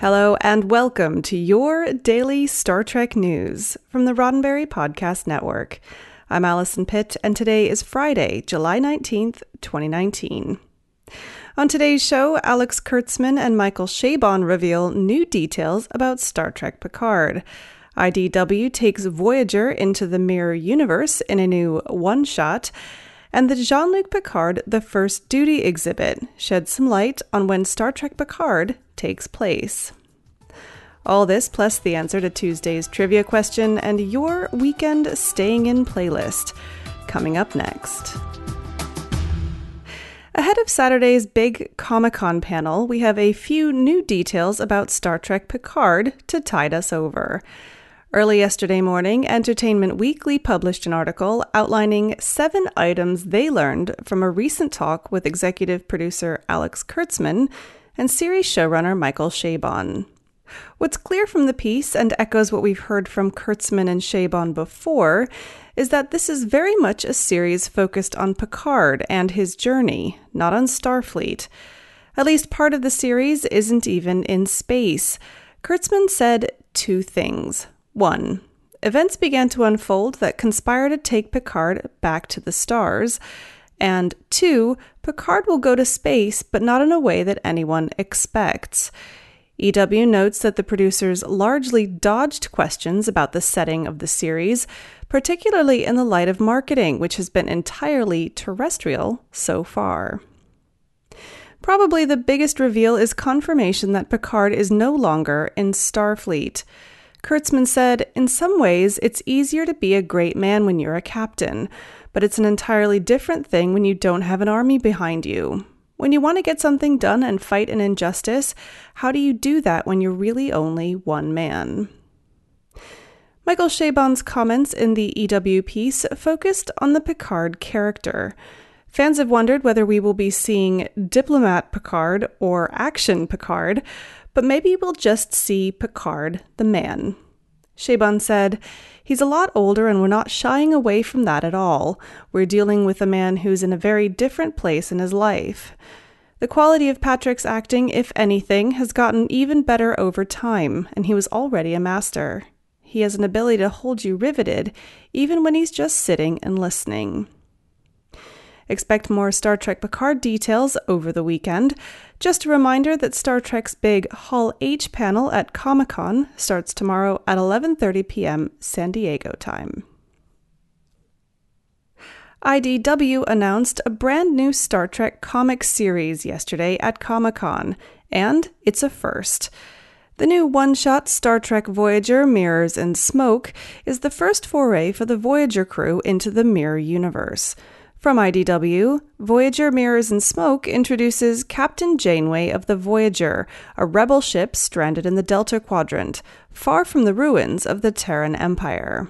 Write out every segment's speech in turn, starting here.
Hello, and welcome to your daily Star Trek news from the Roddenberry Podcast Network. I'm Allison Pitt, and today is Friday, July 19th, 2019. On today's show, Alex Kurtzman and Michael Chabon reveal new details about Star Trek Picard. IDW takes Voyager into the Mirror Universe in a new one shot and the Jean Luc Picard The First Duty exhibit sheds some light on when Star Trek Picard takes place. All this plus the answer to Tuesday's trivia question and your weekend staying in playlist coming up next. Ahead of Saturday's big Comic Con panel, we have a few new details about Star Trek Picard to tide us over. Early yesterday morning, Entertainment Weekly published an article outlining seven items they learned from a recent talk with executive producer Alex Kurtzman and series showrunner Michael Chabon. What's clear from the piece, and echoes what we've heard from Kurtzman and Chabon before, is that this is very much a series focused on Picard and his journey, not on Starfleet. At least part of the series isn't even in space. Kurtzman said two things. One, events began to unfold that conspire to take Picard back to the stars. And two, Picard will go to space, but not in a way that anyone expects. EW notes that the producers largely dodged questions about the setting of the series, particularly in the light of marketing, which has been entirely terrestrial so far. Probably the biggest reveal is confirmation that Picard is no longer in Starfleet. Kurtzman said, In some ways, it's easier to be a great man when you're a captain, but it's an entirely different thing when you don't have an army behind you. When you want to get something done and fight an injustice, how do you do that when you're really only one man? Michael Chabon's comments in the EW piece focused on the Picard character. Fans have wondered whether we will be seeing diplomat Picard or action Picard, but maybe we'll just see Picard the man. Chabon said, He's a lot older and we're not shying away from that at all. We're dealing with a man who's in a very different place in his life. The quality of Patrick's acting, if anything, has gotten even better over time, and he was already a master. He has an ability to hold you riveted, even when he's just sitting and listening. Expect more Star Trek Picard details over the weekend. Just a reminder that Star Trek's big Hall H panel at Comic-Con starts tomorrow at 11:30 p.m. San Diego time. IDW announced a brand new Star Trek comic series yesterday at Comic-Con, and it's a first. The new one shot Star Trek Voyager Mirrors and Smoke is the first foray for the Voyager crew into the Mirror universe. From IDW, Voyager Mirrors and Smoke introduces Captain Janeway of the Voyager, a rebel ship stranded in the Delta Quadrant, far from the ruins of the Terran Empire.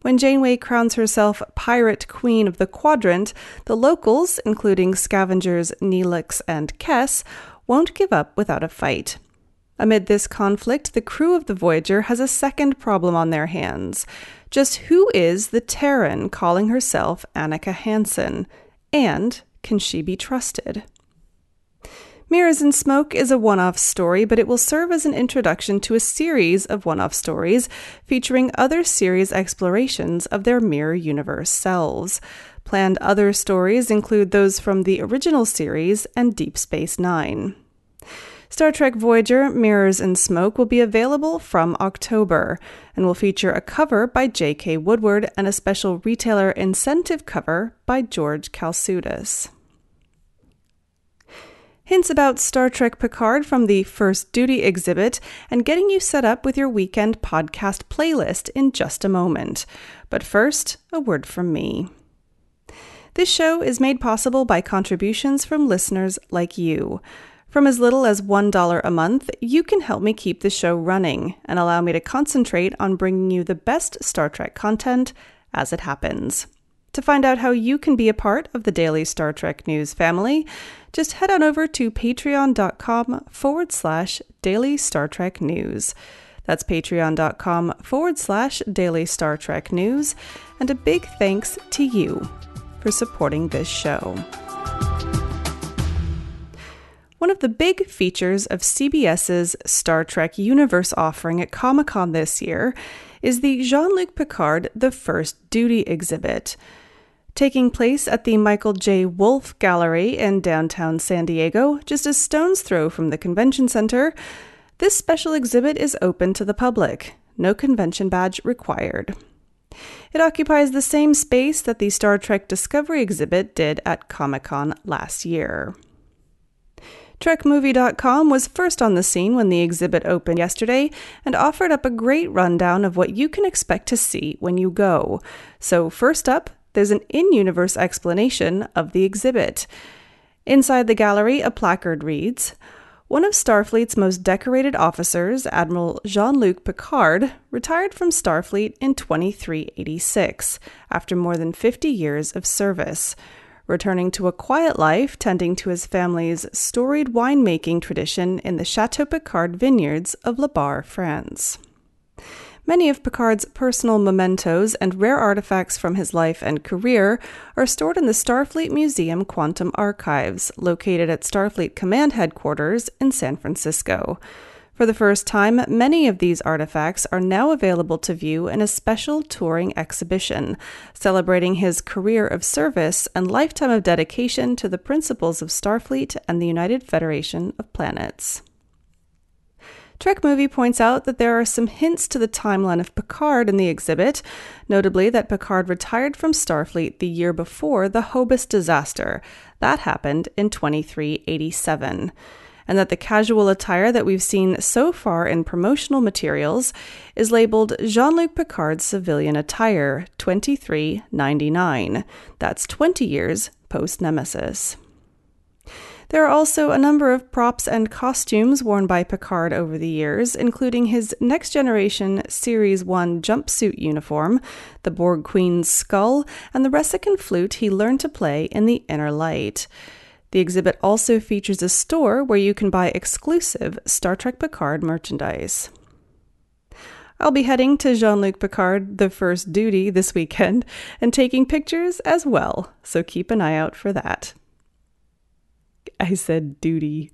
When Janeway crowns herself Pirate Queen of the Quadrant, the locals, including scavengers Neelix and Kes, won't give up without a fight. Amid this conflict, the crew of the Voyager has a second problem on their hands. Just who is the Terran calling herself Annika Hansen? And can she be trusted? Mirrors and Smoke is a one off story, but it will serve as an introduction to a series of one off stories featuring other series explorations of their mirror universe selves. Planned other stories include those from the original series and Deep Space Nine. Star Trek Voyager Mirrors and Smoke will be available from October and will feature a cover by J.K. Woodward and a special retailer incentive cover by George Caltsoudas. Hints about Star Trek Picard from the First Duty exhibit and getting you set up with your weekend podcast playlist in just a moment. But first, a word from me. This show is made possible by contributions from listeners like you. From as little as $1 a month, you can help me keep the show running and allow me to concentrate on bringing you the best Star Trek content as it happens. To find out how you can be a part of the daily Star Trek news family, just head on over to patreon.com forward slash daily Star Trek news. That's patreon.com forward slash daily Star Trek news. And a big thanks to you for supporting this show. One of the big features of CBS's Star Trek Universe offering at Comic Con this year is the Jean Luc Picard The First Duty exhibit. Taking place at the Michael J. Wolf Gallery in downtown San Diego, just a stone's throw from the convention center, this special exhibit is open to the public. No convention badge required. It occupies the same space that the Star Trek Discovery exhibit did at Comic Con last year. TrekMovie.com was first on the scene when the exhibit opened yesterday and offered up a great rundown of what you can expect to see when you go. So, first up, there's an in universe explanation of the exhibit. Inside the gallery, a placard reads One of Starfleet's most decorated officers, Admiral Jean Luc Picard, retired from Starfleet in 2386 after more than 50 years of service returning to a quiet life tending to his family's storied winemaking tradition in the Chateau Picard vineyards of La Barre, France. Many of Picard's personal mementos and rare artifacts from his life and career are stored in the Starfleet Museum Quantum Archives, located at Starfleet Command Headquarters in San Francisco. For the first time, many of these artifacts are now available to view in a special touring exhibition, celebrating his career of service and lifetime of dedication to the principles of Starfleet and the United Federation of Planets. Trek Movie points out that there are some hints to the timeline of Picard in the exhibit, notably that Picard retired from Starfleet the year before the Hobus disaster. That happened in 2387 and that the casual attire that we've seen so far in promotional materials is labeled Jean Luc Picard's civilian attire 2399. That's 20 years post Nemesis. There are also a number of props and costumes worn by Picard over the years, including his Next Generation Series 1 jumpsuit uniform, the Borg Queen's skull, and the Ressikan flute he learned to play in The Inner Light. The exhibit also features a store where you can buy exclusive Star Trek Picard merchandise. I'll be heading to Jean Luc Picard, the first duty, this weekend and taking pictures as well, so keep an eye out for that. I said duty.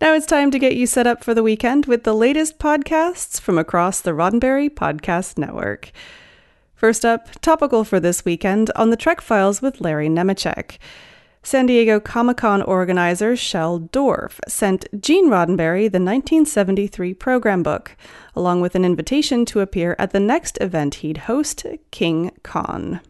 Now it's time to get you set up for the weekend with the latest podcasts from across the Roddenberry Podcast Network. First up, topical for this weekend on the Trek Files with Larry Nemecek. San Diego Comic Con organizer Shel Dorf sent Gene Roddenberry the 1973 program book, along with an invitation to appear at the next event he'd host, King Con.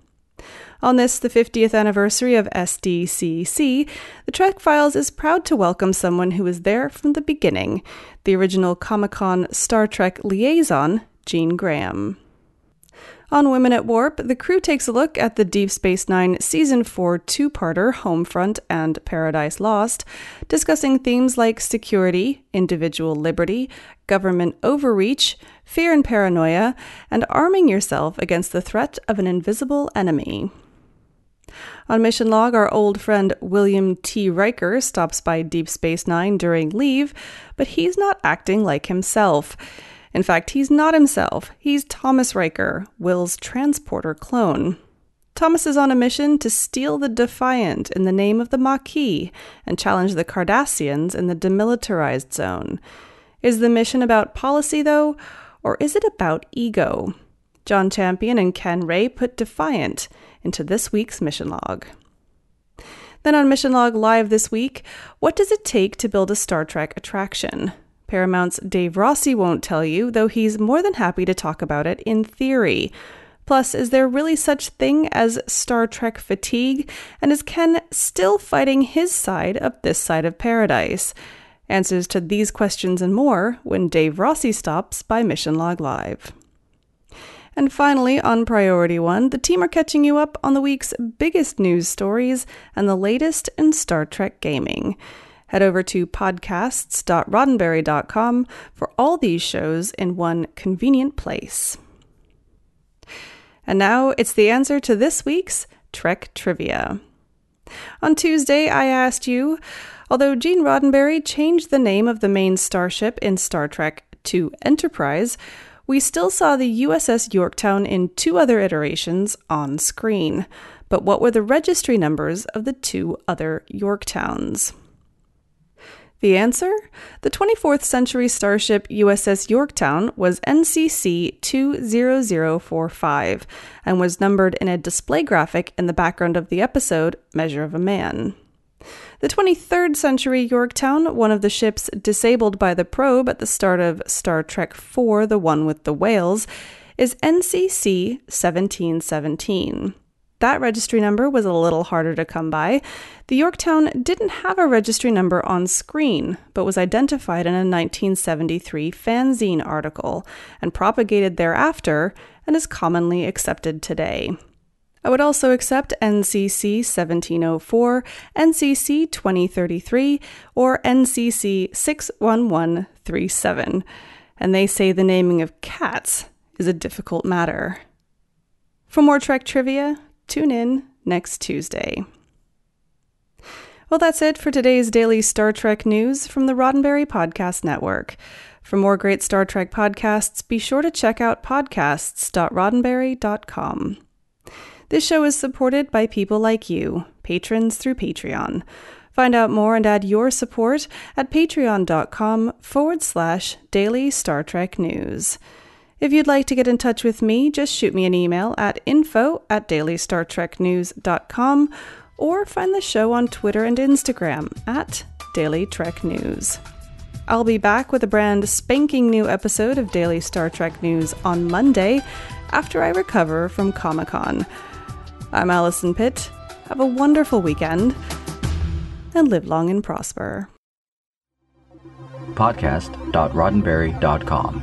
On this, the 50th anniversary of SDCC, the Trek Files is proud to welcome someone who was there from the beginning the original Comic Con Star Trek liaison, Gene Graham. On Women at Warp, the crew takes a look at the Deep Space Nine Season 4 two parter Homefront and Paradise Lost, discussing themes like security, individual liberty, government overreach, fear and paranoia, and arming yourself against the threat of an invisible enemy. On Mission Log, our old friend William T. Riker stops by Deep Space Nine during leave, but he's not acting like himself. In fact, he's not himself. He's Thomas Riker, Will's transporter clone. Thomas is on a mission to steal the Defiant in the name of the Maquis and challenge the Cardassians in the demilitarized zone. Is the mission about policy, though, or is it about ego? John Champion and Ken Ray put Defiant into this week's mission log. Then on Mission Log Live this week, what does it take to build a Star Trek attraction? Paramount's Dave Rossi won't tell you, though he's more than happy to talk about it in theory. Plus, is there really such thing as Star Trek fatigue? And is Ken still fighting his side of this side of paradise? Answers to these questions and more when Dave Rossi stops by Mission Log Live. And finally, on Priority One, the team are catching you up on the week's biggest news stories and the latest in Star Trek gaming. Head over to podcasts.roddenberry.com for all these shows in one convenient place. And now it's the answer to this week's Trek Trivia. On Tuesday, I asked you, although Gene Roddenberry changed the name of the main starship in Star Trek to Enterprise, we still saw the USS Yorktown in two other iterations on screen. But what were the registry numbers of the two other Yorktowns? The answer? The 24th century starship USS Yorktown was NCC 20045 and was numbered in a display graphic in the background of the episode Measure of a Man. The 23rd century Yorktown, one of the ships disabled by the probe at the start of Star Trek IV, the one with the whales, is NCC 1717. That registry number was a little harder to come by. The Yorktown didn't have a registry number on screen, but was identified in a 1973 fanzine article and propagated thereafter and is commonly accepted today. I would also accept NCC 1704, NCC 2033, or NCC 61137. And they say the naming of cats is a difficult matter. For more Trek trivia, tune in next Tuesday. Well, that's it for today's daily Star Trek news from the Roddenberry Podcast Network. For more great Star Trek podcasts, be sure to check out podcasts.roddenberry.com. This show is supported by people like you, patrons through Patreon. Find out more and add your support at patreon.com forward slash daily Star Trek news. If you'd like to get in touch with me, just shoot me an email at info at dailystartreknews.com or find the show on Twitter and Instagram at Daily Trek News. I'll be back with a brand spanking new episode of Daily Star Trek News on Monday after I recover from Comic Con. I'm Allison Pitt. Have a wonderful weekend and live long and prosper. Podcast.roddenberry.com,